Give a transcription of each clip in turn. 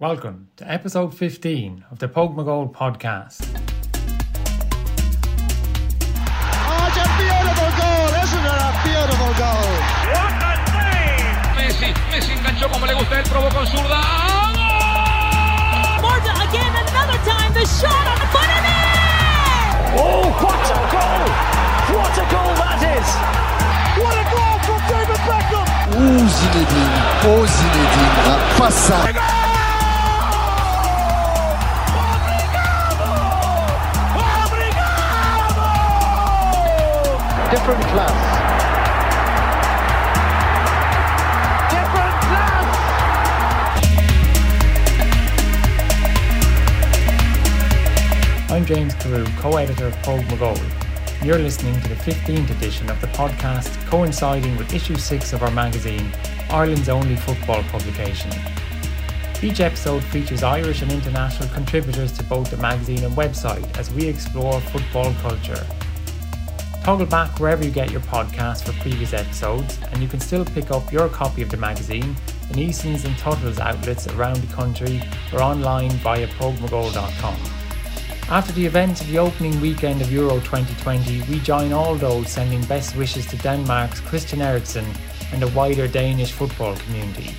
Welcome to episode 15 of the Póg Mo Goal podcast. Oh, it's a beautiful goal, isn't it? A beautiful goal. What a save! Messi, Messi enganchó como le gusta, él probó con zurda. Morta again, another time, the shot on the foot of it! Oh, what a goal! What a goal that is! What a goal from David Beckham! Oh Zinedine, oh Zinedine, pas Different class. Different class. I'm James Carew, co editor of Póg Mo Goal. You're listening to the 15th edition of the podcast, coinciding with issue 6 of our magazine, Ireland's only football publication. Each episode features Irish and international contributors to both the magazine and website as we explore football culture. Toggle back wherever you get your podcast for previous episodes, and you can still pick up your copy of the magazine in Eason's and Tuttle's outlets around the country or online via pogmogoal.com. After the events of the opening weekend of Euro 2020, we join all those sending best wishes to Denmark's Christian Eriksen and the wider Danish football community.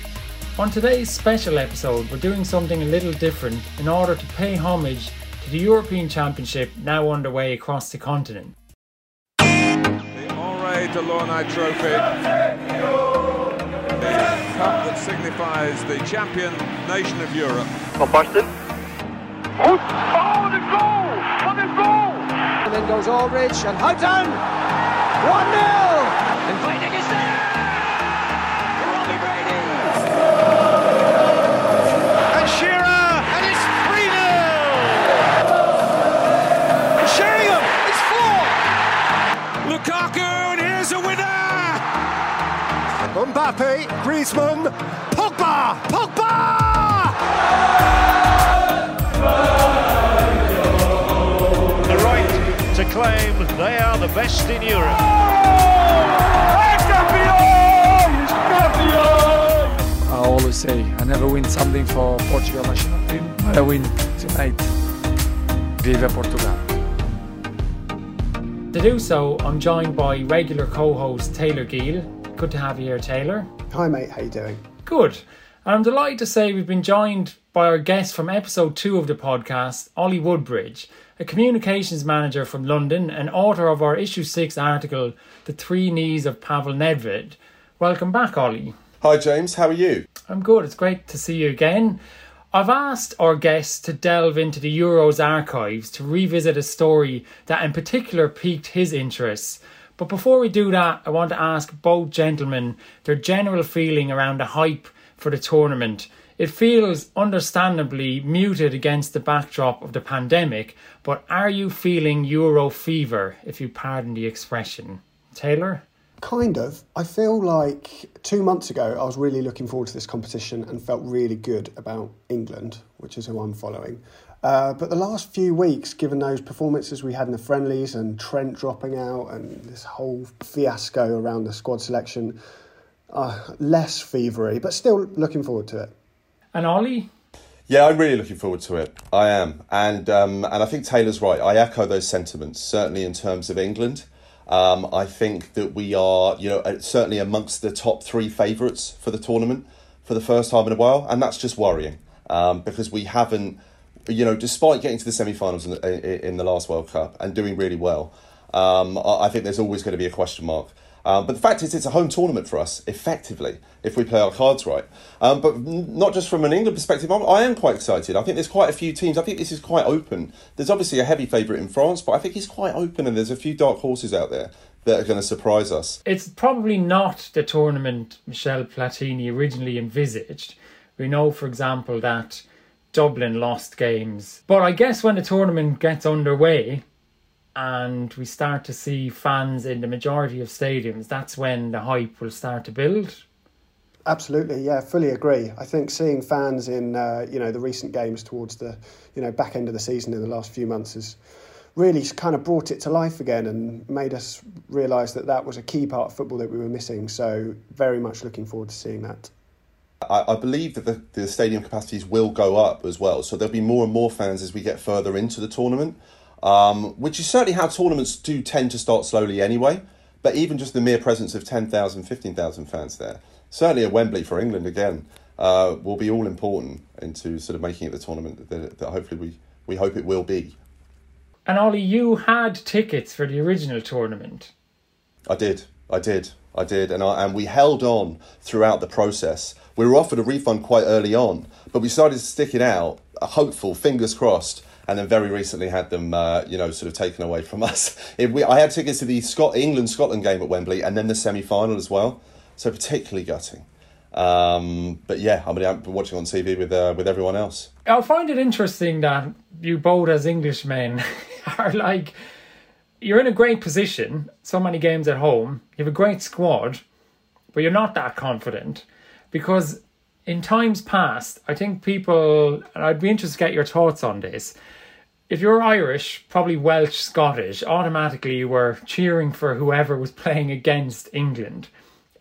On today's special episode, we're doing something a little different in order to pay homage to the European Championship now underway across the continent. The Henri Delaunay Trophy. The cup that signifies the champion nation of Europe. Oh, the goal! What a goal! And then goes Aldridge and Houghton. 1 Mbappe. Griezmann. Pogba. Pogba. the right to claim they are the best in Europe. I always say I never win something for Portugal national team, but I win tonight. Viva Portugal. To do so, I'm joined by regular co-host Taylor Gill. Good to have you here, Taylor. Hi mate, how you doing? Good. And I'm delighted to say we've been joined by our guest from episode two of the podcast, Ollie Woodbridge, a communications manager from London and author of our issue six article, The Three Knees of Pavel Nedved. Welcome back, Ollie. Hi James, how are you? I'm good. It's great to see you again. I've asked our guests to delve into the Euros archives to revisit a story that in particular piqued his interests. But before we do that, I want to ask both gentlemen their general feeling around the hype for the tournament. It feels understandably muted against the backdrop of the pandemic, but are you feeling Euro fever, if you pardon the expression? Taylor? Kind of. I feel like two months ago I was really looking forward to this competition and felt really good about England, which is who I'm following. Uh, but the last few weeks, given those performances we had in the friendlies and Trent dropping out and this whole fiasco around the squad selection, uh, less fevery, but still looking forward to it. And Ollie? Yeah, I'm really looking forward to it. I am, and um, and I think Taylor's right. I echo those sentiments. Certainly in terms of England, um, I think that we are, you know, uh, certainly amongst the top three favourites for the tournament for the first time in a while, and that's just worrying um, because we haven't, you know, despite getting to the semi-finals in the, in the last World Cup and doing really well, um, I think there's always going to be a question mark. Um, but the fact is, it's a home tournament for us, effectively, if we play our cards right. Um, but not just from an England perspective, I'm, I am quite excited. I think there's quite a few teams. I think this is quite open. There's obviously a heavy favourite in France, but I think it's quite open, and there's a few dark horses out there that are going to surprise us. It's probably not the tournament Michel Platini originally envisaged. We know, for example, that Dublin lost games. But I guess when the tournament gets underway and we start to see fans in the majority of stadiums, that's when the hype will start to build. Absolutely, yeah, fully agree. I think seeing fans in uh, you know the recent games towards the you know back end of the season in the last few months has really kind of brought it to life again and made us realise that that was a key part of football that we were missing. So very much looking forward to seeing that. I, I believe that the, the stadium capacities will go up as well. So there'll be more and more fans as we get further into the tournament, um, which is certainly how tournaments do tend to start slowly anyway. But even just the mere presence of 10,000, 15,000 fans there, certainly at Wembley for England again, uh, will be all important into sort of making it the tournament that, that hopefully we, we hope it will be. And Ollie, you had tickets for the original tournament. I did. I did. I did, and I, and we held on throughout the process. We were offered a refund quite early on, but we started to stick it out, hopeful, fingers crossed, and then very recently had them, uh, you know, sort of taken away from us. We, I had tickets to the Scot- England Scotland game at Wembley, and then the semi final as well. So particularly gutting. Um, but yeah, I mean, I'm watching on TV with uh, with everyone else. I find it interesting that you both, as Englishmen, are like you're in a great position, so many games at home, you have a great squad, but you're not that confident because in times past, I think people, and I'd be interested to get your thoughts on this. If you're Irish, probably Welsh, Scottish, automatically you were cheering for whoever was playing against England.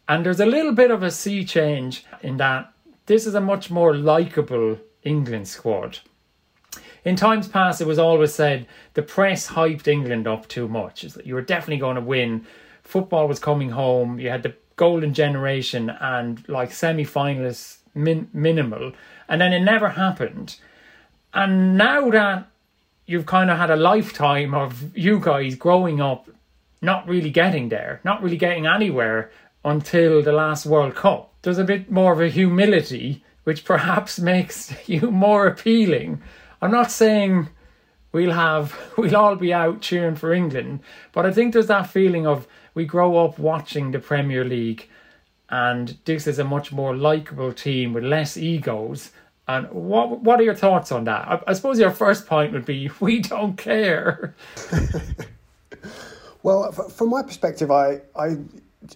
And there's a little bit of a sea change in that this is a much more likable England squad in times past, it was always said the press hyped England up too much. You were definitely going to win. Football was coming home. You had the golden generation and like semi finalists min- minimal. And then it never happened. And now that you've kind of had a lifetime of you guys growing up, not really getting there, not really getting anywhere until the last World Cup, there's a bit more of a humility which perhaps makes you more appealing I'm not saying we'll have we'll all be out cheering for England, but I think there's that feeling of we grow up watching the Premier League, and this is a much more likable team with less egos. And what what are your thoughts on that? I, I suppose your first point would be we don't care. well, from my perspective, I I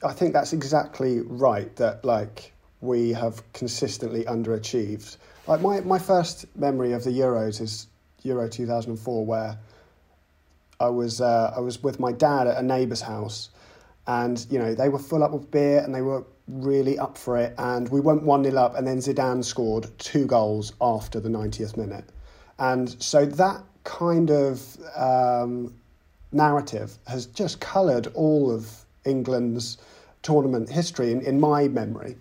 I think that's exactly right. That like we have consistently underachieved. Like my, my first memory of the Euros is Euro 2004, where I was uh, I was with my dad at a neighbour's house, and you know they were full up with beer and they were really up for it, and we went one 0 up, and then Zidane scored two goals after the 90th minute, and so that kind of um, narrative has just coloured all of England's tournament history in, in my memory.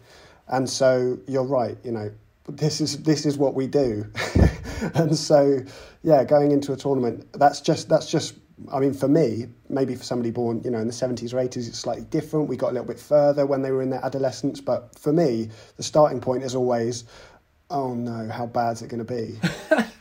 And so you're right, you know, this is this is what we do. and so yeah, going into a tournament, that's just that's just I mean, for me, maybe for somebody born, you know, in the 70s or 80s, it's slightly different. We got a little bit further when they were in their adolescence. But for me, the starting point is always, oh no, how bad's it going to be?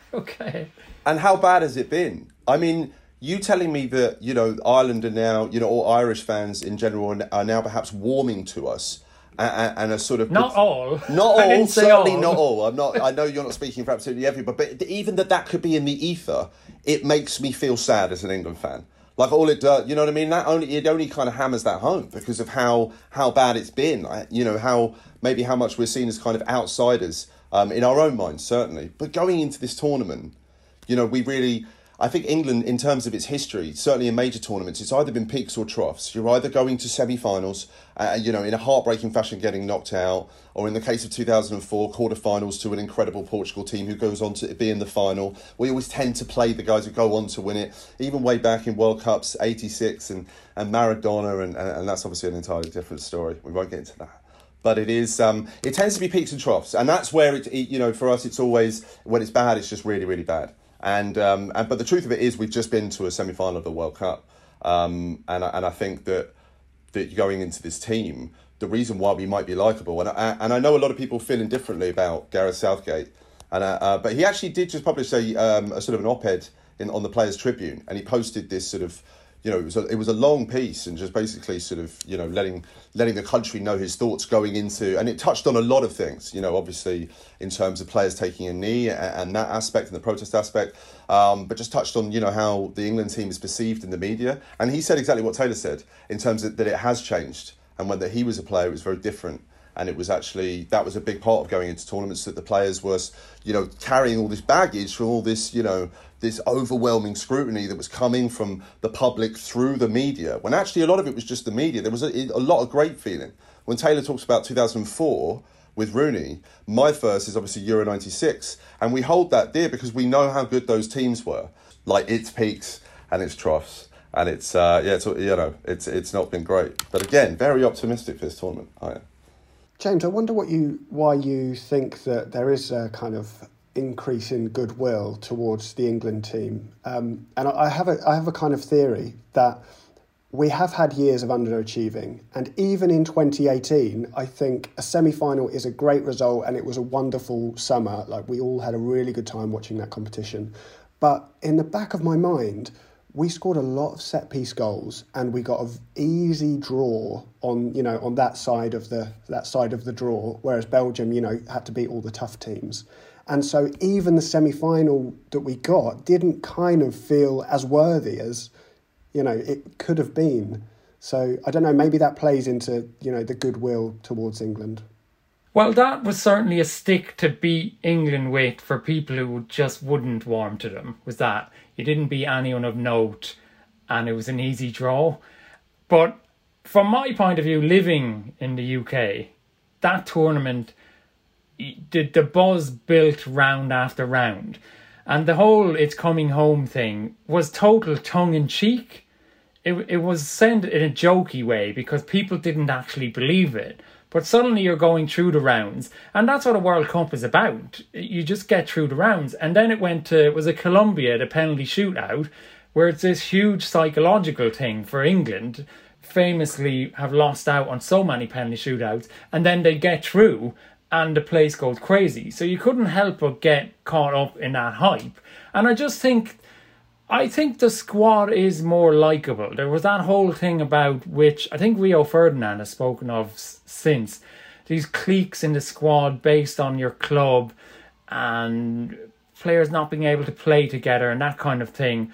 okay. And how bad has it been? I mean, you telling me that, you know, Ireland are now, you know, all Irish fans in general are now perhaps warming to us and, and a sort of not all, not all, certainly all. not all. I'm not. I know you're not speaking for absolutely everybody, but even that that could be in the ether, it makes me feel sad as an England fan. Like all it does, you know what I mean? That only it only kind of hammers that home because of how how bad it's been. You know how maybe how much we're seen as kind of outsiders um, in our own minds, certainly. But going into this tournament, you know, we really I think England, in terms of its history, certainly in major tournaments, it's either been peaks or troughs. You're either going to semi-finals, uh, you know, in a heartbreaking fashion, getting knocked out, or in the case of 2004, quarter-finals to an incredible Portugal team who goes on to be in the final. We always tend to play the guys who go on to win it. Even way back in World Cups '86 and and Maradona, and, and that's obviously an entirely different story. We won't get into that but it is um, it tends to be peaks and troughs and that's where it, it, you know for us it's always when it's bad it's just really really bad and, um, and but the truth of it is, we've just been to a semi final of the World Cup, um, and and I think that that going into this team, the reason why we might be likable, and I, and I know a lot of people feeling differently about Gareth Southgate, and uh, uh, but he actually did just publish a um, a sort of an op-ed in on the Players Tribune, and he posted this sort of you know, it was a, it was a long piece and just basically sort of you know letting letting the country know his thoughts going into, and it touched on a lot of things. You know, obviously in terms of players taking a knee and, and that aspect and the protest aspect, um, but just touched on you know how the England team is perceived in the media, and he said exactly what Taylor said in terms of that it has changed, and when that he was a player, it was very different and it was actually that was a big part of going into tournaments that the players were you know carrying all this baggage from all this you know this overwhelming scrutiny that was coming from the public through the media, when actually a lot of it was just the media. There was a, a lot of great feeling. When Taylor talks about 2004, with Rooney. My first is obviously Euro 96, and we hold that dear because we know how good those teams were. Like its peaks and its troughs. And it's, uh, yeah, it's, you know, it's, it's not been great. But again, very optimistic for this tournament. I am. James, I wonder what you why you think that there is a kind of increase in goodwill towards the England team. Um, and I have a I have a kind of theory that we have had years of underachieving, and even in 2018, I think a semi final is a great result, and it was a wonderful summer. Like we all had a really good time watching that competition. But in the back of my mind, we scored a lot of set piece goals, and we got an easy draw on you know on that side of the that side of the draw, whereas Belgium, you know, had to beat all the tough teams. And so even the semi final that we got didn't kind of feel as worthy as you know, it could have been. So I don't know, maybe that plays into, you know, the goodwill towards England. Well, that was certainly a stick to beat England with for people who just wouldn't warm to them. Was that you didn't beat anyone of note, and it was an easy draw. But from my point of view, living in the UK, that tournament, the the buzz built round after round, and the whole "it's coming home" thing was total tongue in cheek it, it was said in a jokey way because people didn't actually believe it. But suddenly you're going through the rounds, and that's what a World Cup is about. You just get through the rounds. And then it went to, it was a Colombia, the penalty shootout, where it's this huge psychological thing for England, famously have lost out on so many penalty shootouts, and then they get through and the place goes crazy. So you couldn't help but get caught up in that hype. And I just think I think the squad is more likable. There was that whole thing about which I think Rio Ferdinand has spoken of since these cliques in the squad based on your club and players not being able to play together and that kind of thing.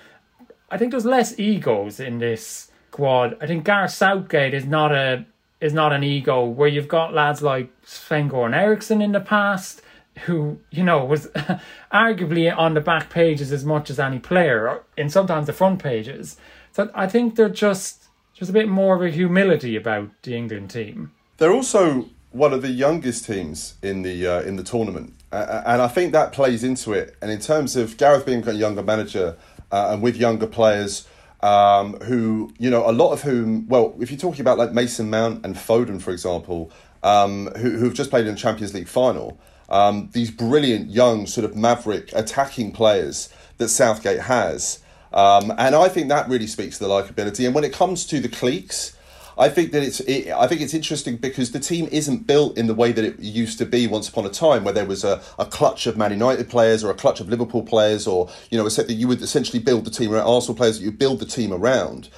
I think there's less egos in this squad. I think Gareth Southgate is not a is not an ego where you've got lads like Sven Goran Eriksson in the past who you know was arguably on the back pages as much as any player, in sometimes the front pages. So I think they're just just a bit more of a humility about the England team. They're also one of the youngest teams in the uh, in the tournament, uh, and I think that plays into it. And in terms of Gareth being a younger manager uh, and with younger players. Um, who you know a lot of whom well if you're talking about like Mason Mount and Foden for example um, who, who've just played in the Champions League final um, these brilliant young sort of maverick attacking players that Southgate has. Um, and I think that really speaks to the likability. And when it comes to the cliques, I think that it's it, I think it's interesting because the team isn't built in the way that it used to be once upon a time, where there was a, a clutch of Man United players or a clutch of Liverpool players, or you know, that you would essentially build the team around Arsenal players that you build the team around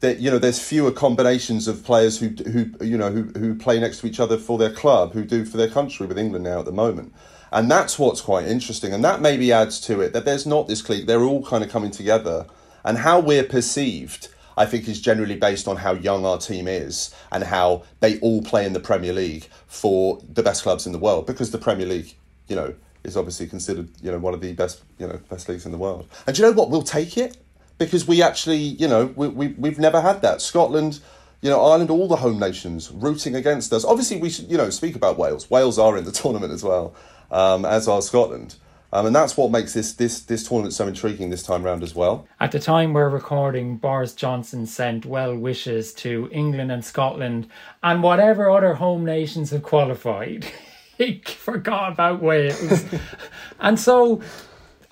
that you know there's fewer combinations of players who who you know who who play next to each other for their club who do for their country with England now at the moment. And that's what's quite interesting and that maybe adds to it that there's not this clique they're all kind of coming together and how we're perceived I think is generally based on how young our team is and how they all play in the Premier League for the best clubs in the world because the Premier League, you know, is obviously considered, you know, one of the best, you know, best leagues in the world. And do you know what? We'll take it because we actually, you know, we, we, we've never had that. Scotland, you know, Ireland, all the home nations rooting against us. Obviously, we should, you know, speak about Wales. Wales are in the tournament as well, um, as are Scotland. Um, and that's what makes this, this, this tournament so intriguing this time round as well. At the time we're recording, Boris Johnson sent well wishes to England and Scotland and whatever other home nations have qualified. he forgot about Wales. and so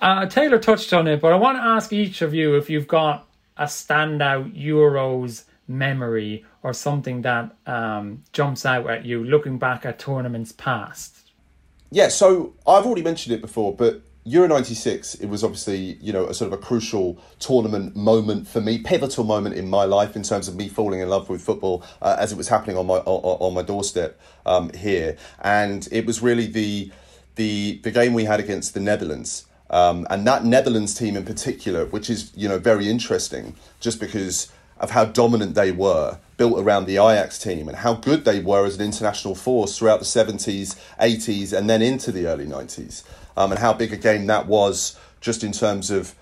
uh, Taylor touched on it, but I want to ask each of you if you've got a standout Euros memory or something that um, jumps out at you looking back at tournaments past. Yeah, so I've already mentioned it before, but Euro 96, it was obviously, you know, a sort of a crucial tournament moment for me, pivotal moment in my life in terms of me falling in love with football uh, as it was happening on my on, on my doorstep um, here. And it was really the the the game we had against the Netherlands um, and that Netherlands team in particular, which is you know very interesting, just because of how dominant they were, built around the Ajax team, and how good they were as an international force throughout the seventies, eighties, and then into the early nineties, um, and how big a game that was, just in terms of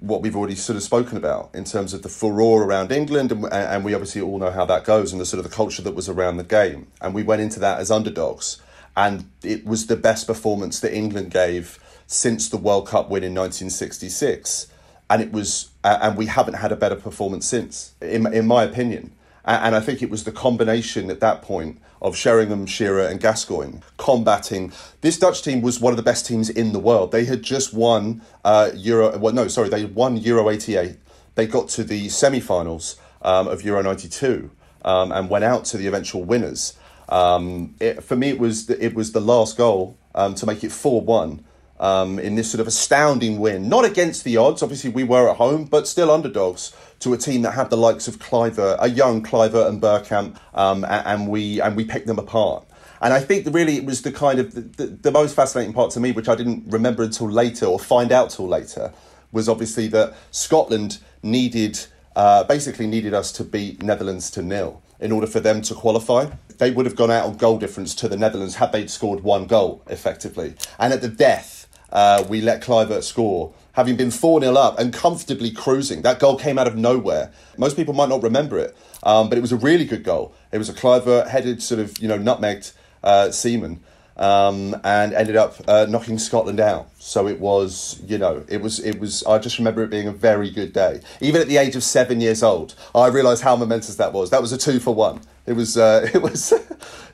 what we've already sort of spoken about in terms of the furore around England, and, and we obviously all know how that goes, and the sort of the culture that was around the game, and we went into that as underdogs. And it was the best performance that England gave since the World Cup win in 1966, and it was, uh, and we haven't had a better performance since, in in my opinion. And I think it was the combination at that point of Sheringham, Shearer, and Gascoigne combating. This Dutch team was one of the best teams in the world. They had just won uh, Euro. Well, no, sorry, they won Euro '88. They got to the semi-finals um, of Euro '92 um, and went out to the eventual winners. Um, it, for me, it was the, it was the last goal um, to make it four one um, in this sort of astounding win. Not against the odds, obviously we were at home, but still underdogs to a team that had the likes of Kluivert, a young Kluivert and Bergkamp, um, and, and, we and we picked them apart. And I think really it was the kind of the, the, the, most fascinating part to me, which I didn't remember until later or find out till later, was obviously that Scotland needed uh, basically needed us to beat Netherlands to nil in order for them to qualify. They would have gone out on goal difference to the Netherlands had they scored one goal effectively. And at the death uh, we let Kluivert score, having been 4 0 up and comfortably cruising. That goal came out of nowhere. Most people might not remember it, um, but it was a really good goal. It was a Kluivert headed, sort of, you know, nutmegged uh, Seaman. Um, and ended up uh, knocking Scotland out. So it was, you know, it was, it was. I just remember it being a very good day. Even at the age of seven years old, I realised how momentous that was. That was a two for one it was uh, it was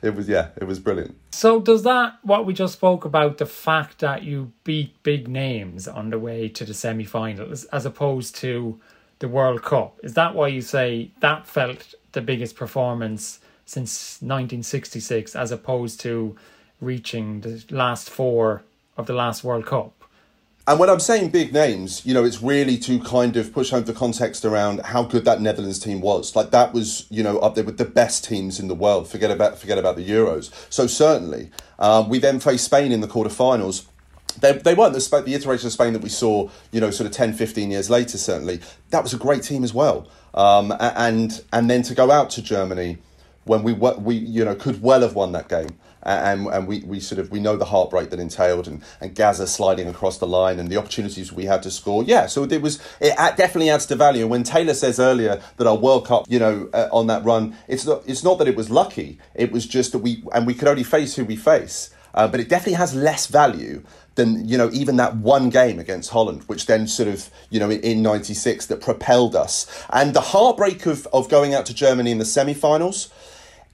it was yeah it was brilliant so does that what we just spoke about the fact that you beat big names on the way to the semi-finals as opposed to the world cup is that why you say that felt the biggest performance since 1966 as opposed to reaching the last four of the last world cup and when I'm saying big names, you know, it's really to kind of push home the context around how good that Netherlands team was. Like that was, you know, up there with the best teams in the world. Forget about forget about the Euros. So certainly, um, we then faced Spain in the quarterfinals. They, they weren't the, the iteration of Spain that we saw, you know, sort of 10, 15 years later, certainly. That was a great team as well. Um, and and then to go out to Germany when we, we you know, could well have won that game and and we, we sort of we know the heartbreak that entailed and and Gazza sliding across the line and the opportunities we had to score. Yeah, so it was it definitely adds to value. When Taylor says earlier that our World Cup, you know, uh, on that run, it's not it's not that it was lucky. It was just that we and we could only face who we face. Uh, but it definitely has less value than you know even that one game against Holland, which then sort of you know in '96 that propelled us. And the heartbreak of of going out to Germany in the semi-finals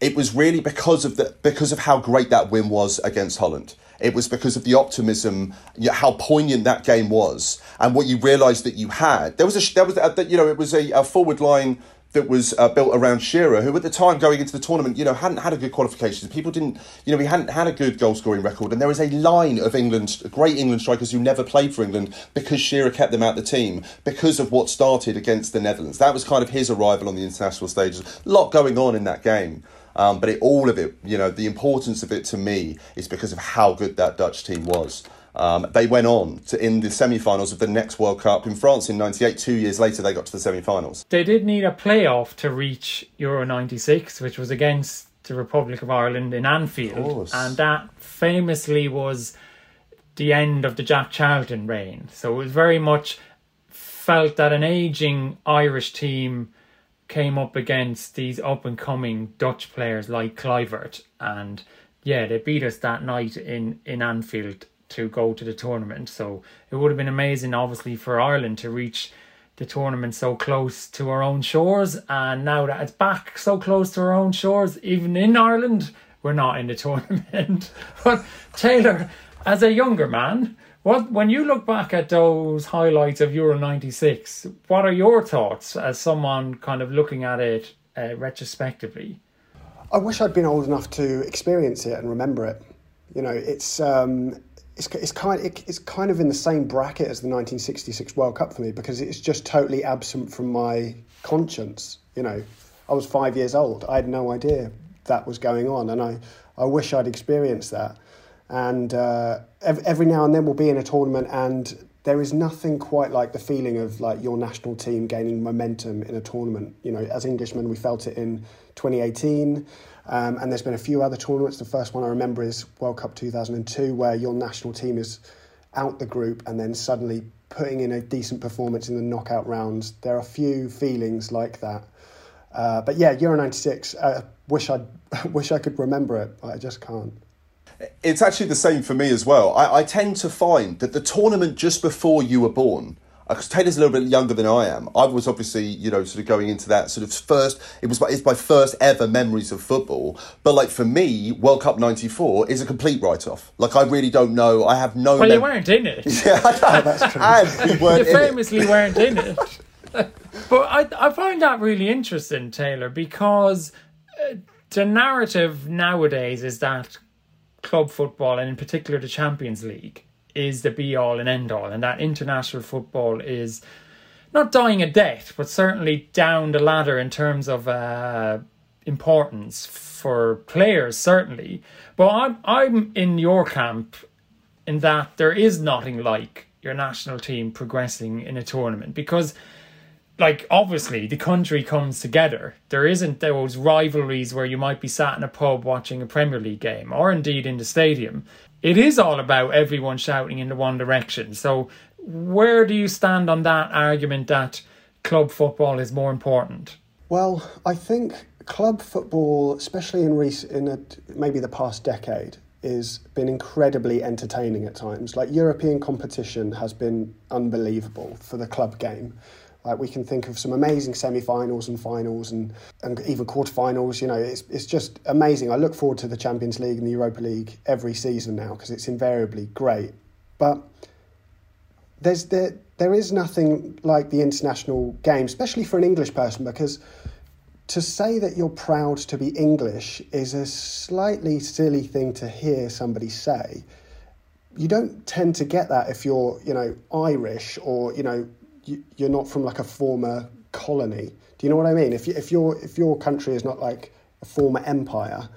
it was really because of the because of how great that win was against Holland. It was because of the optimism, how poignant that game was, and what you realised that you had. There was a there was a, you know it was a, a forward line that was uh, built around Shearer, who at the time going into the tournament, you know, hadn't had a good qualifications. People didn't, you know, he hadn't had a good goal scoring record. And there was a line of England, great England strikers who never played for England because Shearer kept them out the team because of what started against the Netherlands. That was kind of his arrival on the international stages. A lot going on in that game. Um, but it, all of it, you know, the importance of it to me is because of how good that Dutch team was. Um, they went on to in the semi-finals of the next World Cup in France in '98. Two years later, they got to the semi-finals. They did need a playoff to reach Euro '96, which was against the Republic of Ireland in Anfield, and that famously was the end of the Jack Charlton reign. So it was very much felt that an aging Irish team came up against these up and coming Dutch players like Kluivert and yeah, they beat us that night in, in Anfield to go to the tournament. So it would have been amazing obviously for Ireland to reach the tournament so close to our own shores and now that it's back so close to our own shores, even in Ireland, we're not in the tournament. but Taylor, as a younger man, what when you look back at those highlights of Euro '96, what are your thoughts as someone kind of looking at it uh, retrospectively? I wish I'd been old enough to experience it and remember it. You know, it's um, it's it's kind it, it's kind of in the same bracket as the 1966 World Cup for me because it's just totally absent from my conscience. You know, I was five years old. I had no idea that was going on, and I I wish I'd experienced that. And uh, every now and then we'll be in a tournament and there is nothing quite like the feeling of like your national team gaining momentum in a tournament. You know, as Englishmen, we felt it in 2018, um, and there's been a few other tournaments. The first one I remember is World Cup 2002, where your national team is out the group and then suddenly putting in a decent performance in the knockout rounds. There are a few feelings like that. Uh, but yeah, Euro '96. Uh, wish I wish I could remember it, but I just can't. It's actually the same for me as well. I, I tend to find that the tournament just before you were born because Taylor's a little bit younger than I am. I was obviously, you know, sort of going into that sort of first. It was my, it's my first ever memories of football. But like for me, World Cup ¡94 is a complete write-off. Like I really don't know. I have no. Well, mem- you weren't in it. yeah, that's true. And we weren't. you famously it. weren't in it. but I I find that really interesting, Taylor, because uh, the narrative nowadays is that club football and in particular the Champions League is the be all and end all, and that international football is not dying a death, but certainly down the ladder in terms of uh, importance for players, certainly. But I'm I'm in your camp in that there is nothing like your national team progressing in a tournament because like obviously the country comes together. There isn't those rivalries where you might be sat in a pub watching a Premier League game or indeed in the stadium it is all about everyone shouting in the one direction. So, where do you stand on that argument that club football is more important? Well, I think club football, especially in recent, in a, maybe the past decade, has been incredibly entertaining at times. Like European competition has been unbelievable for the club game. Like we can think of some amazing semi-finals and finals and, and even quarterfinals. You know, it's it's just amazing. I look forward to the Champions League and the Europa League every season now because it's invariably great. But there's there there is nothing like the international game, especially for an English person, because to say that you're proud to be English is a slightly silly thing to hear somebody say. You don't tend to get that if you're, you know, Irish or, you know, you, you're not from like a former colony. Do you know what I mean? If you, if your if your country is not like a former empire,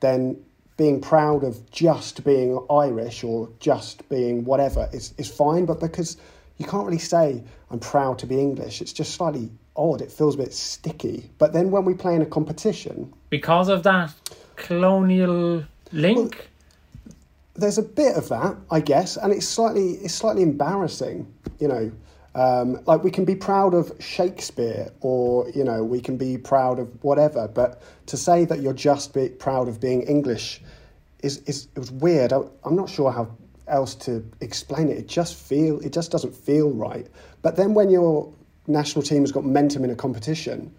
then being proud of just being Irish or just being whatever is, is fine. But because you can't really say I'm proud to be English, it's just slightly odd. It feels a bit sticky. But then when we play in a competition, because of that colonial link. Well, there's a bit of that, I guess, and it's slightly it's slightly embarrassing, you know, um, like we can be proud of Shakespeare, or you know, we can be proud of whatever. But to say that you're just be proud of being English is is it was weird. I, I'm not sure how else to explain it. It just feel it just doesn't feel right. But then when your national team has got momentum in a competition,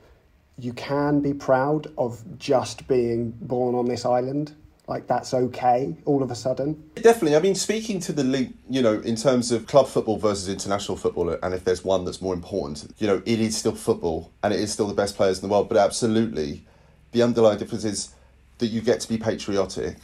you can be proud of just being born on this island like that's okay all of a sudden. Definitely. I mean, speaking to the link, you know, in terms of club football versus international football, and if there's one that's more important, you know, it is still football and it is still the best players in the world. But absolutely, the underlying difference is that you get to be patriotic,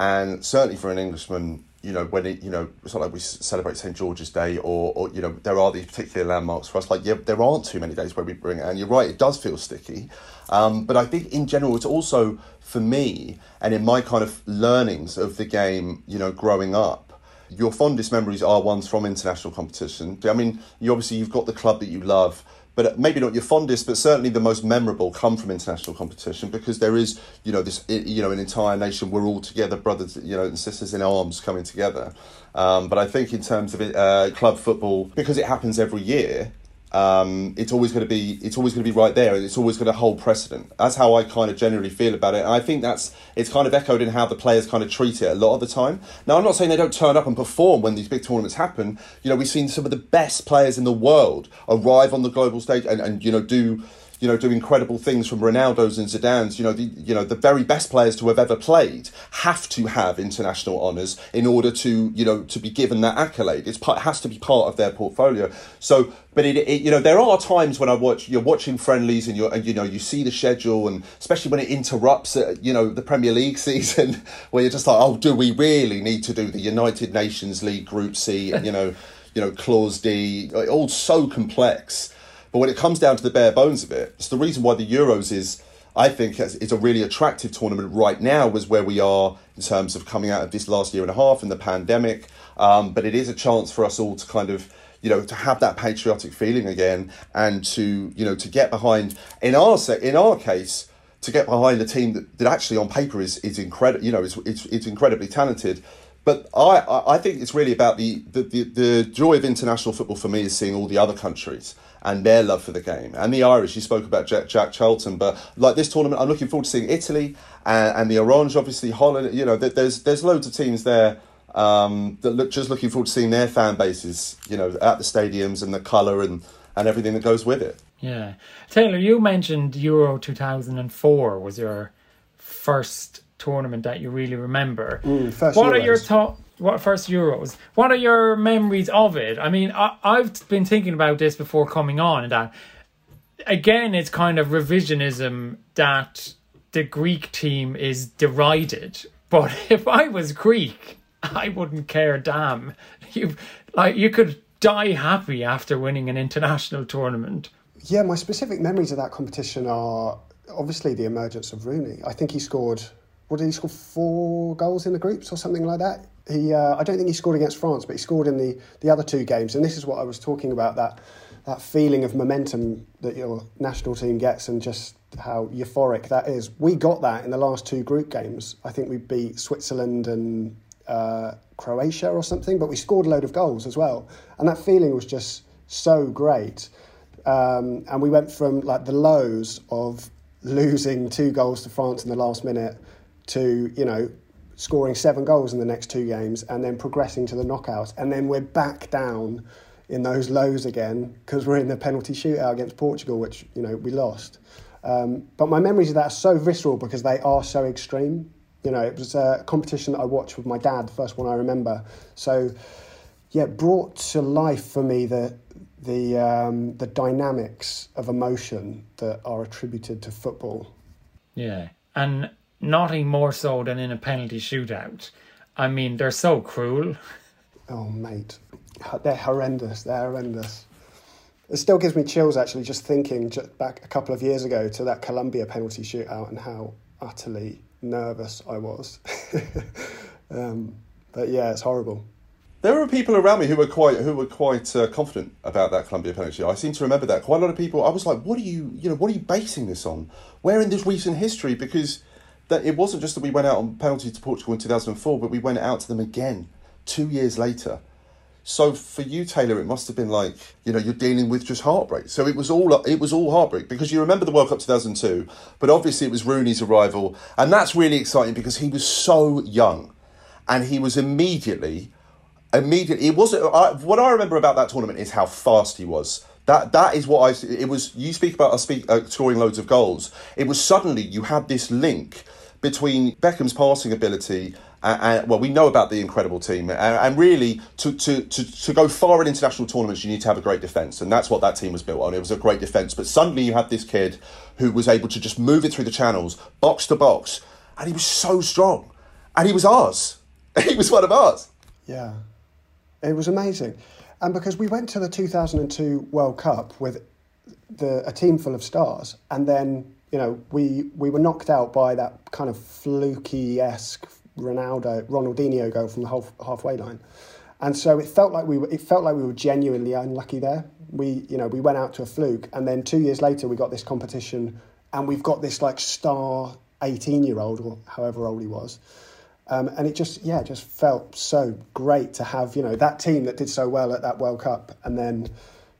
and certainly for an Englishman, you know, when it, you know, it's not like we celebrate St George's Day or, or, you know, there are these particular landmarks for us. Like, yeah, there aren't too many days where we bring it, and you're right, it does feel sticky. Um, but I think in general, it's also for me and in my kind of learnings of the game, you know, growing up. Your fondest memories are ones from international competition. I mean, you obviously you've got the club that you love, but maybe not your fondest, but certainly the most memorable come from international competition because there is, you know, this, you know, an entire nation. We're all together, brothers, you know, and sisters in arms coming together. Um, but I think in terms of uh, club football, because it happens every year, um, it's always going to be it's always going to be right there and it's always going to hold precedent. That's how i kind of generally feel about it and i think that's it's kind of echoed in how the players kind of treat it a lot of the time. Now i'm not saying they don't turn up and perform when these big tournaments happen. You know we've seen some of the best players in the world arrive on the global stage and, and you know do you know, do incredible things from Ronaldo's and Zidane's. You know, the you know the very best players to have ever played have to have international honours in order to you know to be given that accolade. It's part, it has to be part of their portfolio. So, but it, it, you know there are times when I watch you're watching friendlies and you're and you know you see the schedule and especially when it interrupts uh, you know the Premier League season where you're just like oh do we really need to do the United Nations League Group C you know you know clause D all so complex but when it comes down to the bare bones of it, it's the reason why the Euros is, I think, is a really attractive tournament right now, was where we are in terms of coming out of this last year and a half and the pandemic. Um, but it is a chance for us all to kind of you know to have that patriotic feeling again and to you know to get behind in our in our case to get behind a team that, that actually on paper is is incredible you know it's, it's, it's incredibly talented but I, I think it's really about the, the, the, the joy of international football for me is seeing all the other countries and their love for the game. And the Irish, you spoke about Jack, Jack Charlton, but like this tournament, I'm looking forward to seeing Italy and, and the Orange, obviously Holland. You know, there's there's loads of teams there um, that look just looking forward to seeing their fan bases. You know, at the stadiums and the colour and and everything that goes with it. Yeah, Taylor, you mentioned Euro 2004 was your first tournament that you really remember. Mm, what Euros. are your thoughts? What first Euros? What are your memories of it? I mean, I, I've been thinking about this before coming on, and that again, it's kind of revisionism that the Greek team is derided. But if I was Greek, I wouldn't care. Damn, you like you could die happy after winning an international tournament. Yeah, my specific memories of that competition are obviously the emergence of Rooney. I think he scored. What did he score? Four goals in the groups or something like that. He, uh, I don't think he scored against France, but he scored in the, the other two games. And this is what I was talking about that that feeling of momentum that your national team gets, and just how euphoric that is. We got that in the last two group games. I think we beat Switzerland and uh, Croatia or something, but we scored a load of goals as well, and that feeling was just so great. Um, and we went from like the lows of losing two goals to France in the last minute to you know scoring seven goals in the next two games and then progressing to the knockouts and then we're back down in those lows again because we're in the penalty shootout against Portugal which you know we lost. Um, but my memories of that are so visceral because they are so extreme. You know it was a competition that I watched with my dad the first one I remember. So yeah brought to life for me the the um, the dynamics of emotion that are attributed to football. Yeah, and nothing more so than in a penalty shootout. I mean, they're so cruel. Oh, mate, they're horrendous. They're horrendous. It still gives me chills actually just thinking just back a couple of years ago to that Colombia penalty shootout and how utterly nervous I was. um, but yeah, it's horrible. There were people around me who were quite who were quite uh, confident about that Colombia penalty. I seem to remember that quite a lot of people. I was like, "What are you? You know, what are you basing this on? Where in this recent history?" Because that it wasn't just that we went out on penalty to Portugal in two thousand and four, but we went out to them again two years later. So for you, Taylor, it must have been like you know you're dealing with just heartbreak. So it was all it was all heartbreak because you remember the World Cup two thousand two, but obviously it was Rooney's arrival, and that's really exciting because he was so young, and he was immediately immediately it wasn't I, what i remember about that tournament is how fast he was that that is what i it was you speak about us speak, uh, scoring loads of goals it was suddenly you had this link between beckham's passing ability and, well we know about the incredible team. And, and really to, to, to, to go far in international tournaments you need to have a great defence and that's what that team was built on. It was a great defence but suddenly you had this kid who was able to just move it through the channels box to box. And he was so strong. And he was ours. He was one of ours. Yeah. It was amazing. And because we went to the 2002 World Cup with the, a team full of stars, and then, you know, we, we were knocked out by that kind of fluky esque Ronaldo, Ronaldinho goal from the half, halfway line. And so it felt like we were, it felt like we were genuinely unlucky there. We, you know, we went out to a fluke, and then two years later we got this competition, and we've got this like star 18 year old or however old he was, um, and it just, yeah, just felt so great to have, you know, that team that did so well at that World Cup and then,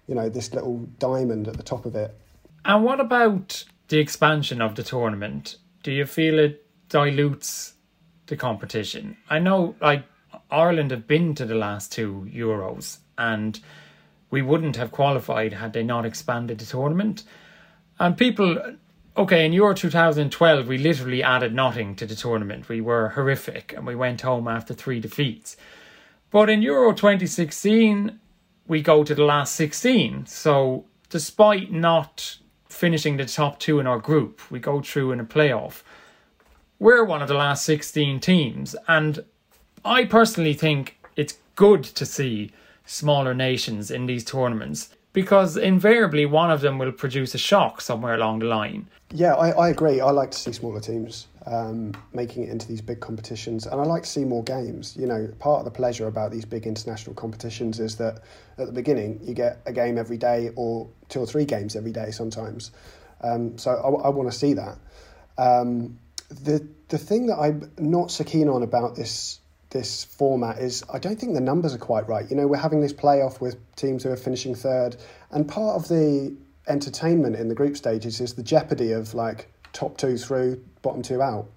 you know, this little diamond at the top of it. And what about the expansion of the tournament? Do you feel it dilutes the competition? I know, like, Ireland have been to the last two Euros and we wouldn't have qualified had they not expanded the tournament. And people okay, in Euro 2012, we literally added nothing to the tournament. We were horrific and we went home after three defeats. But in Euro 2016, we go to the last 16. So despite not finishing the top two in our group, we go through in a playoff. We're one of the last 16 teams. And I personally think it's good to see smaller nations in these tournaments because invariably one of them will produce a shock somewhere along the line. Yeah, I, I agree. I like to see smaller teams um, making it into these big competitions, and I like to see more games. You know, part of the pleasure about these big international competitions is that at the beginning you get a game every day or two or three games every day sometimes. Um, so I, I want to see that. Um, the the thing that I'm not so keen on about this this format is I don't think the numbers are quite right. You know, we're having this playoff with teams who are finishing third, and part of the entertainment in the group stages is the jeopardy of like top two through, bottom two out,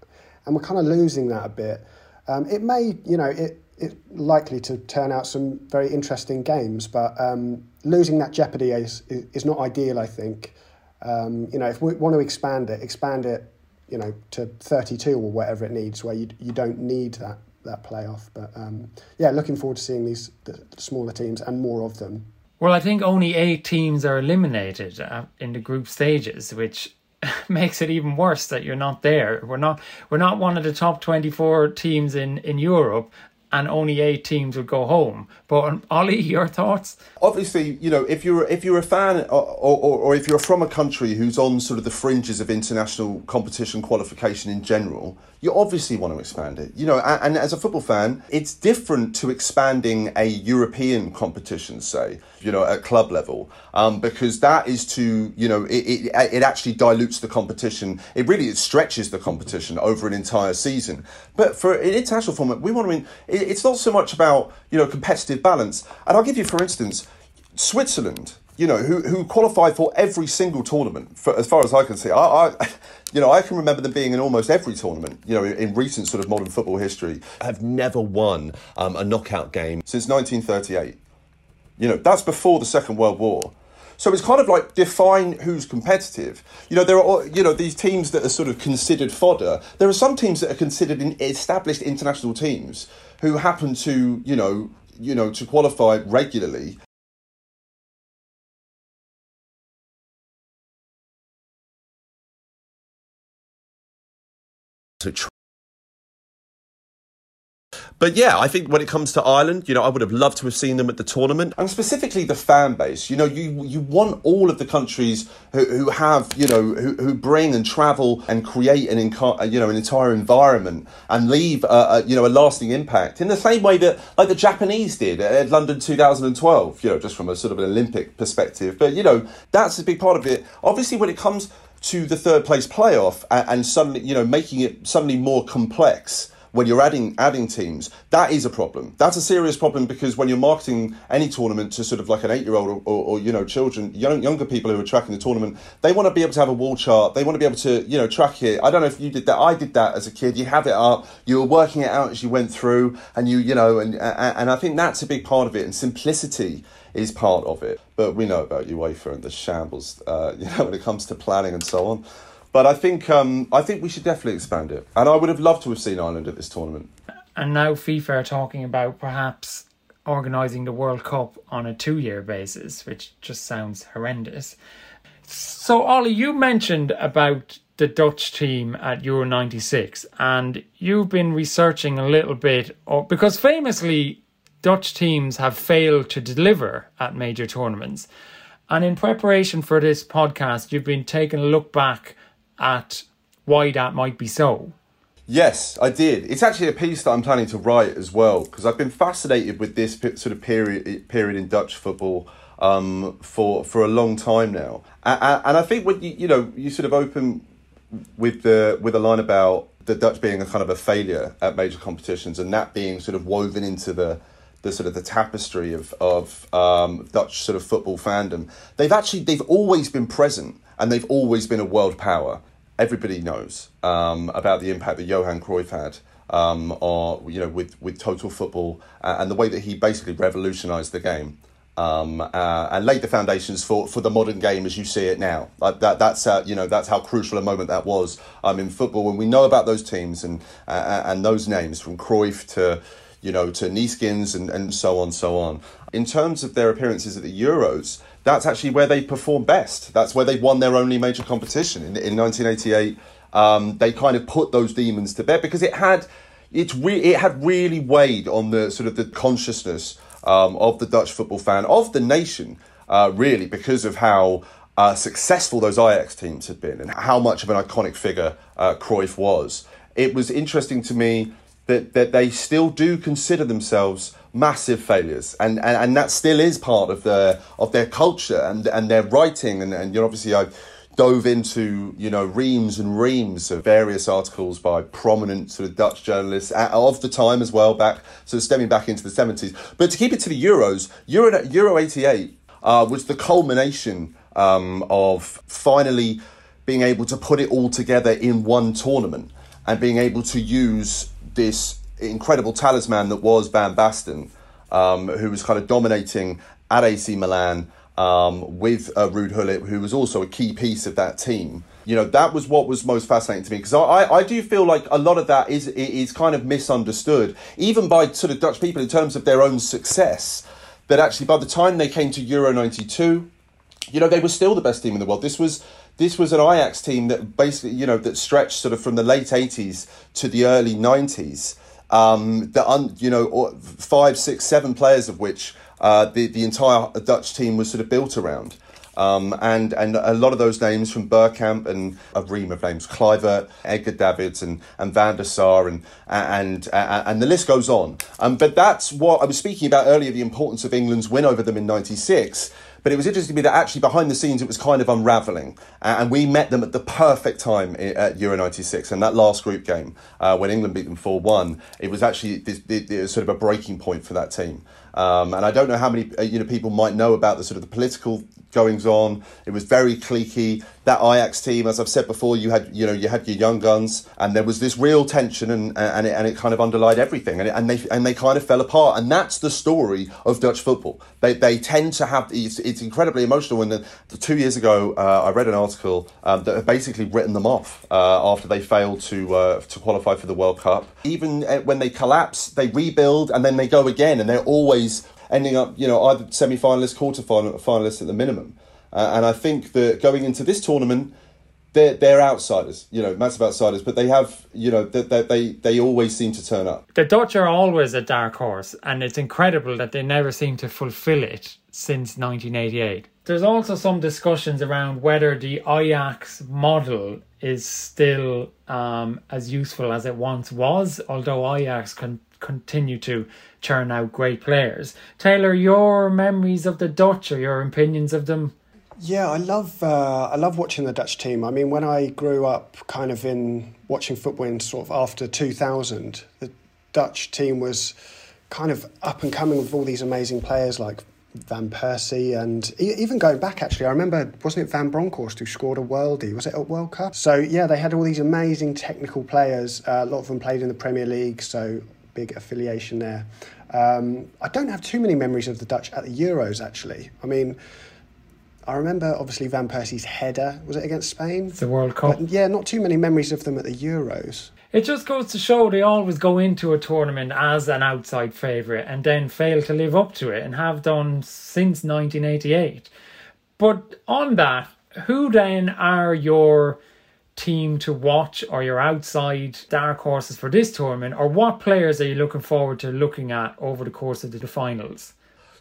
and we're kind of losing that a bit. Um, it may, you know, it it's likely to turn out some very interesting games, but um, losing that jeopardy is, is, is not ideal. I think. Um, you know, if we want to expand it, expand it, you know, to 32 or whatever it needs, where you you don't need that that playoff. But um, yeah, looking forward to seeing these the, the smaller teams and more of them. Well, I think only eight teams are eliminated uh, in the group stages, which makes it even worse that you're not there. We're not we're not one of the top 24 teams in in Europe and only eight teams would go home. But um, Ollie, your thoughts? Obviously, you know, if you're if you're a fan or, or, or if you're from a country who's on sort of the fringes of international competition qualification in general, you obviously want to expand it. You know, and, and as a football fan, it's different to expanding a European competition, say, you know, at club level, um, because that is to, you know, it, it, it actually dilutes the competition. It really it stretches the competition over an entire season. But for an international format, we want to win. It's not so much about you know competitive balance. And I'll give you, for instance, Switzerland you know, who, who qualify for every single tournament, for, as far as I can see. I, I, you know, I can remember them being in almost every tournament, you know, in, in recent sort of modern football history. Have never won um, a knockout game since 1938. You know, that's before the Second World War. So it's kind of like define who's competitive. You know, there are you know these teams that are sort of considered fodder. There are some teams that are considered in established international teams who happen to you know you know to qualify regularly to but yeah, I think when it comes to Ireland, you know, I would have loved to have seen them at the tournament, and specifically the fan base. You know, you you want all of the countries who, who have you know who, who bring and travel and create an inca- uh, you know an entire environment and leave a, a, you know a lasting impact in the same way that like the Japanese did at London 2012. You know, just from a sort of an Olympic perspective, but you know that's a big part of it. Obviously, when it comes to the third place playoff and, and suddenly you know making it suddenly more complex when you're adding adding teams, that is a problem. That's a serious problem because when you're marketing any tournament to sort of like an eight year old or, or, or, you know children, young, younger people who are tracking the tournament, they want to be able to have a wall chart. They want to be able to you know track it. I don't know if you did that. I did that as a kid. You have it up. You were working it out as you went through, and you you know and and I think that's a big part of it. And simplicity is part of it. But we know about UEFA and the shambles, uh, you know, when it comes to planning and so on. But I think um, I think we should definitely expand it, and I would have loved to have seen Ireland at this tournament. And now FIFA are talking about perhaps organising the World Cup on a two-year basis, which just sounds horrendous. So, Ollie, you mentioned about the Dutch team at Euro 96, and you've been researching a little bit, because famously, Dutch teams have failed to deliver at major tournaments. And in preparation for this podcast, you've been taking a look back at why that might be so. Yes, I did. It's actually a piece that I'm planning to write as well because I've been fascinated with this sort of period period in Dutch football um, for for a long time now, and, and I think when you you know you sort of open with the with a line about the Dutch being a kind of a failure at major competitions and that being sort of woven into the the sort of the tapestry of of um, Dutch sort of football fandom. They've actually they've always been present and they've always been a world power. Everybody knows um, about the impact that Johan Cruyff had um, or you know with with total football uh, and the way that he basically revolutionised the game. Um, uh, and laid the foundations for, for the modern game as you see it now. Uh, that that's uh, you know that's how crucial a moment that was um, in football when we know about those teams and uh, and those names from Cruyff to you know to Neeskens and, and so on so on. In terms of their appearances at the Euros, that's actually where they perform best. That's where they won their only major competition in, in 1988. Um, they kind of put those demons to bed because it had it, re- it had really weighed on the sort of the consciousness um, of the Dutch football fan of the nation, uh, really because of how uh, successful those Ajax teams had been and how much of an iconic figure uh, Cruyff was. It was interesting to me that, that they still do consider themselves massive failures and, and, and that still is part of their of their culture and, and their writing and, and you know, obviously I've dove into you know reams and reams of various articles by prominent sort of Dutch journalists of the time as well, back sort of stemming back into the seventies. But to keep it to the Euros, Euro Euro eighty eight uh, was the culmination um, of finally being able to put it all together in one tournament and being able to use this incredible talisman that was Van Basten, um, who was kind of dominating at AC Milan um, with uh, Gullit, who was also a key piece of that team. You know, that was what was most fascinating to me because I, I do feel like a lot of that is is kind of misunderstood, even by sort of Dutch people in terms of their own success. That actually, by the time they came to Euro '92, you know, they were still the best team in the world. This was this was an Ajax team that basically, you know, that stretched sort of from the late 80s to the early 90s. Um, the un, you know, five, six, seven players of which uh, the, the entire Dutch team was sort of built around. Um, and and a lot of those names from Bergkamp and a ream of names, Kluivert, Edgar Davids, and and Van der Sar, and and and, and the list goes on. Um, but that's what I was speaking about earlier: the importance of England's win over them in '96. But it was interesting to me that actually behind the scenes it was kind of unravelling. and we met them at the perfect time at Euro 96. And that last group game, uh, when England beat them 4 1, it was actually this, this, sort of a breaking point for that team. Um, and I don't know how many uh, you know people might know about the sort of the political goings on. It was very cliquey. That Ajax team, as I've said before, you had you know you had your young guns, and there was this real tension, and and it, and it kind of underlined everything, and, it, and they and they kind of fell apart, and that's the story of Dutch football. They they tend to have it's, it's incredibly emotional. And the, the two years ago, uh, I read an article um, that had basically written them off uh, after they failed to uh, to qualify for the World Cup. Even uh, when they collapse, they rebuild, and then they go again, and they're always ending up, you know, either semi-finalists, quarter-finalists at the minimum. Uh, and I think that going into this tournament, they're, they're outsiders, you know, massive outsiders, but they have, you know, they, they, they always seem to turn up. The Dutch are always a dark horse, and it's incredible that they never seem to fulfill it since 1988. There's also some discussions around whether the Ajax model is still um, as useful as it once was, although Ajax can continue to churn out great players. Taylor, your memories of the Dutch or your opinions of them? Yeah, I love uh, I love watching the Dutch team. I mean, when I grew up, kind of in watching football in sort of after two thousand, the Dutch team was kind of up and coming with all these amazing players like Van Persie and even going back actually, I remember wasn't it Van Bronckhorst who scored a worldie? Was it a World Cup? So yeah, they had all these amazing technical players. Uh, a lot of them played in the Premier League, so big affiliation there. Um, I don't have too many memories of the Dutch at the Euros actually. I mean. I remember obviously Van Persie's header. Was it against Spain? The World Cup. But, yeah, not too many memories of them at the Euros. It just goes to show they always go into a tournament as an outside favourite and then fail to live up to it and have done since 1988. But on that, who then are your team to watch or your outside dark horses for this tournament or what players are you looking forward to looking at over the course of the finals?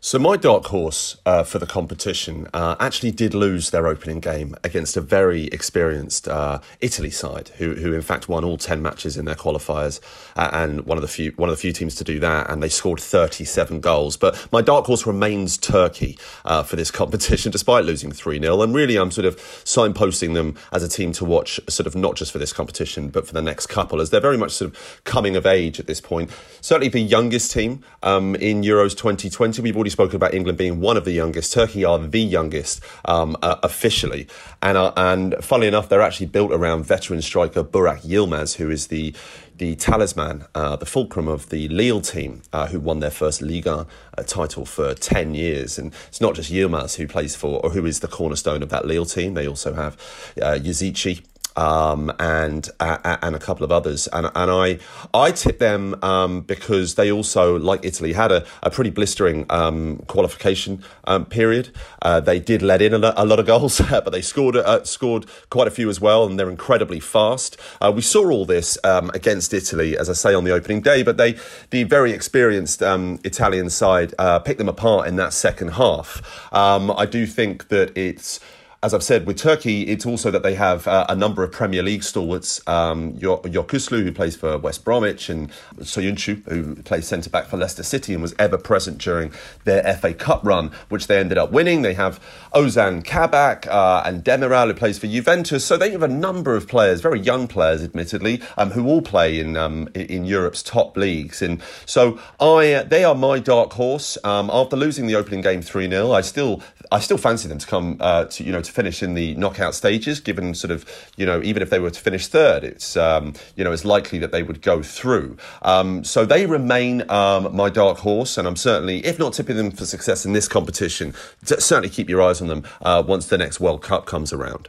So my dark horse uh, for the competition uh, actually did lose their opening game against a very experienced uh, Italy side, who, who in fact won all ten matches in their qualifiers, uh, and one of the few one of the few teams to do that, and they scored thirty seven goals. But my dark horse remains Turkey uh, for this competition, despite losing three 0 and really I'm sort of signposting them as a team to watch, sort of not just for this competition but for the next couple, as they're very much sort of coming of age at this point. Certainly the youngest team um, in Euros 2020. We've already spoken about England being one of the youngest. Turkey are the youngest um, uh, officially, and uh, and funnily enough, they're actually built around veteran striker Burak Yilmaz, who is the the talisman, uh, the fulcrum of the Lille team, uh, who won their first Liga uh, title for 10 years. And it's not just Yilmaz who plays for, or who is the cornerstone of that Lille team. They also have uh, Yazici, um, and uh, and a couple of others. And and I I tip them um, because they also, like Italy, had a, a pretty blistering um, qualification um, period. Uh, they did let in a, lo- a lot of goals, but they scored uh, scored quite a few as well, and they're incredibly fast. Uh, we saw all this um, against Italy, as I say, on the opening day, but they the very experienced um, Italian side uh, picked them apart in that second half. I do think that it's as I've said, with Turkey, it's also that they have uh, a number of Premier League stalwarts. Um, Yokuslu, who plays for West Bromwich, and Soyuncu, who plays centre back for Leicester City and was ever present during their FA Cup run, which they ended up winning. They have Ozan Kabak uh, and Demiral, who plays for Juventus. So they have a number of players, very young players, admittedly, um, who all play in um, in Europe's top leagues. And so I, they are my dark horse. Um, after losing the opening game three 0 I still I still fancy them to come uh, to you know to finish in the knockout stages. Given sort of you know even if they were to finish third, it's um, you know it's likely that they would go through. Um, so they remain um, my dark horse, and I'm certainly if not tipping them for success in this competition, certainly keep your eyes on them uh, once the next World Cup comes around.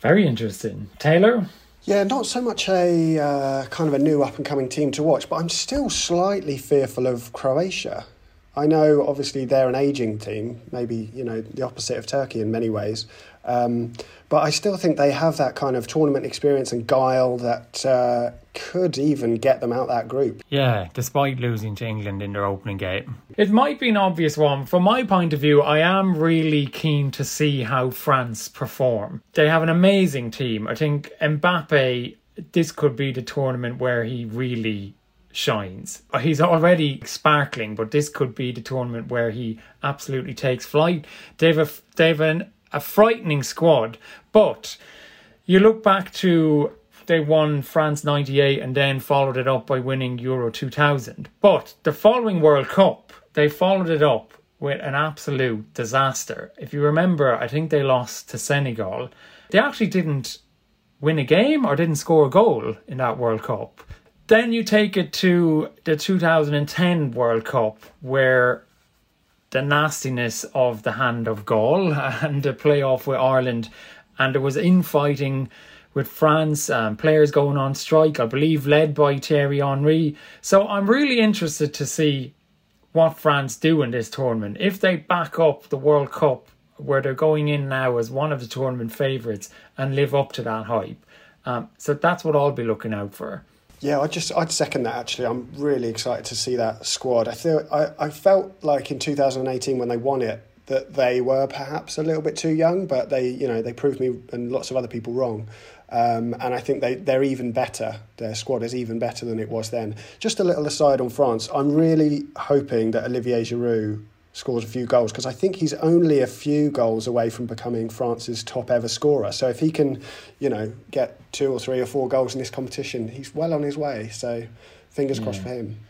Very interesting, Taylor. Yeah, not so much a uh, kind of a new up and coming team to watch, but I'm still slightly fearful of Croatia. I know obviously they're an ageing team, maybe you know the opposite of Turkey in many ways, um, but I still think they have that kind of tournament experience and guile that uh, could even get them out that group. Yeah, despite losing to England in their opening game, it might be an obvious one. From my point of view, I am really keen to see how France perform. They have an amazing team. I think Mbappe. This could be the tournament where he really shines. Uh, he's already sparkling, but this could be the tournament where he absolutely takes flight. They've a, they've an, a frightening squad, but you look back to they won France 98 and then followed it up by winning Euro 2000. But the following World Cup, they followed it up with an absolute disaster. If you remember, I think they lost to Senegal. They actually didn't win a game or didn't score a goal in that World Cup. Then you take it to the 2010 World Cup, where the nastiness of the hand of Gaul and the playoff with Ireland, and there was infighting with France, um, players going on strike, I believe led by Thierry Henry. So I'm really interested to see what France do in this tournament. If they back up the World Cup, where they're going in now as one of the tournament favourites, and live up to that hype. Um, so that's what I'll be looking out for. Yeah, I just I'd second that. Actually, I'm really excited to see that squad. I feel I, I felt like in 2018 when they won it that they were perhaps a little bit too young, but they you know they proved me and lots of other people wrong. Um, and I think they, they're even better. Their squad is even better than it was then. Just a little aside on France. I'm really hoping that Olivier Giroud scores a few goals because I think he's only a few goals away from becoming France's top ever scorer. So if he can, you know, get two or three or four goals in this competition, he's well on his way. So fingers yeah. crossed for him.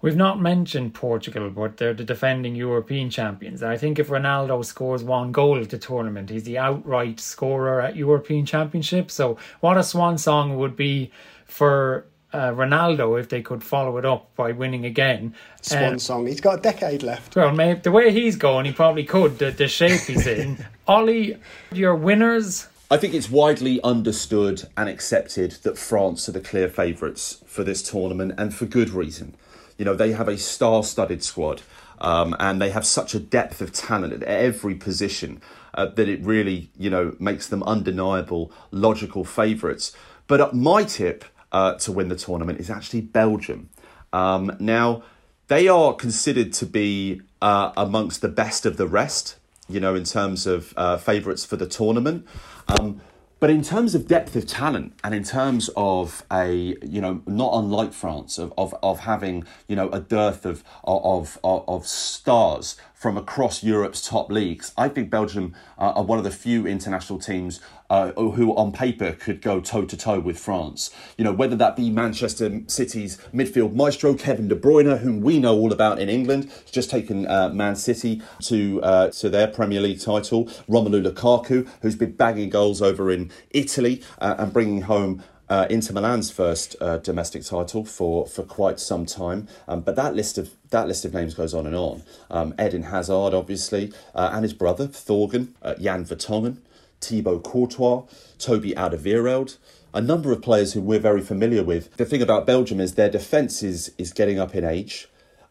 We've not mentioned Portugal, but they're the defending European champions. I think if Ronaldo scores one goal at the tournament, he's the outright scorer at European Championship. So what a swan song would be for uh, Ronaldo if they could follow it up by winning again. Swan um, song. He's got a decade left. Well, maybe the way he's going, he probably could. The, the shape he's in. Ollie, your winners. I think it's widely understood and accepted that France are the clear favourites for this tournament, and for good reason. You know, they have a star-studded squad, um, and they have such a depth of talent at every position uh, that it really, you know, makes them undeniable, logical favourites. But my tip uh, to win the tournament is actually Belgium. Um, now, they are considered to be uh, amongst the best of the rest, you know, in terms of uh, favourites for the tournament. Um, but in terms of depth of talent and in terms of a, you know, not unlike France, of, of, of having, you know, a dearth of, of, of, of stars from across Europe's top leagues, I think Belgium uh, are one of the few international teams uh, who on paper could go toe to toe with France. You know, whether that be Manchester City's midfield maestro Kevin De Bruyne, whom we know all about in England, just taken uh, Man City to uh, to their Premier League title. Romelu Lukaku, who's been bagging goals over in Italy uh, and bringing home. Uh, Inter Milan's first uh, domestic title for, for quite some time, um, but that list of that list of names goes on and on. Um, Eden Hazard, obviously, uh, and his brother Thorgan, uh, Jan Vertonghen, Thibaut Courtois, Toby Alderweireld, a number of players who we're very familiar with. The thing about Belgium is their defence is, is getting up in age.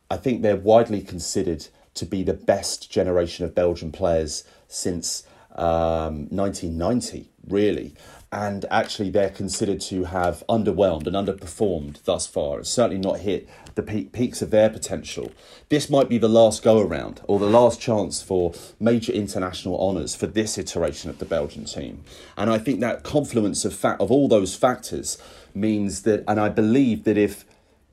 I think they're widely considered to be the best generation of Belgian players since um, 1990, really. And actually they're considered to have underwhelmed and underperformed thus far. It's certainly not hit the peak, peaks of their potential. This might be the last go around or the last chance for major international honours for this iteration of the Belgian team. And I think that confluence of fa- of all those factors means that, and I believe that if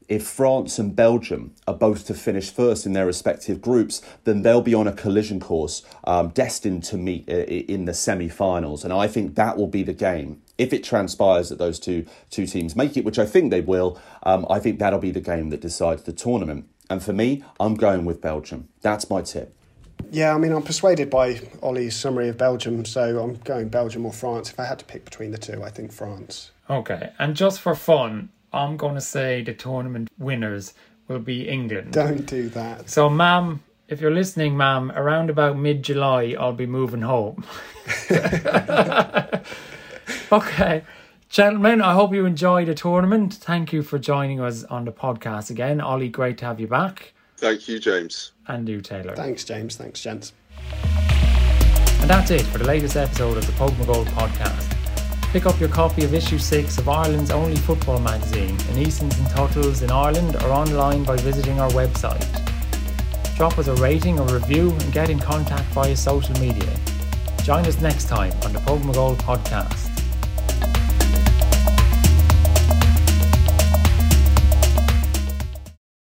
if France and Belgium are both to finish first in their respective groups, then they'll be on a collision course um, destined to meet uh, in the semi finals. And I think that will be the game. If it transpires that those two, two teams make it, which I think they will, um, I think that'll be the game that decides the tournament. And for me, I'm going with Belgium. That's my tip. Yeah, I mean, I'm persuaded by Ollie's summary of Belgium, so I'm going Belgium or France. If I had to pick between the two, I think France. Okay, and just for fun, I'm going to say the tournament winners will be England. Don't do that. So, ma'am, if you're listening, ma'am, around about mid July, I'll be moving home. okay. Gentlemen, I hope you enjoyed the tournament. Thank you for joining us on the podcast again. Ollie, great to have you back. Thank you, James. And you, Taylor. Thanks, James. Thanks, gents. And that's it for the latest episode of the Póg Mo Goal podcast. Pick up your copy of issue 6 of Ireland's only football magazine in Eason's and Tuttle's in Ireland or online by visiting our website. Drop us a rating or review and get in contact via social media. Join us next time on the Póg Mo Goal podcast.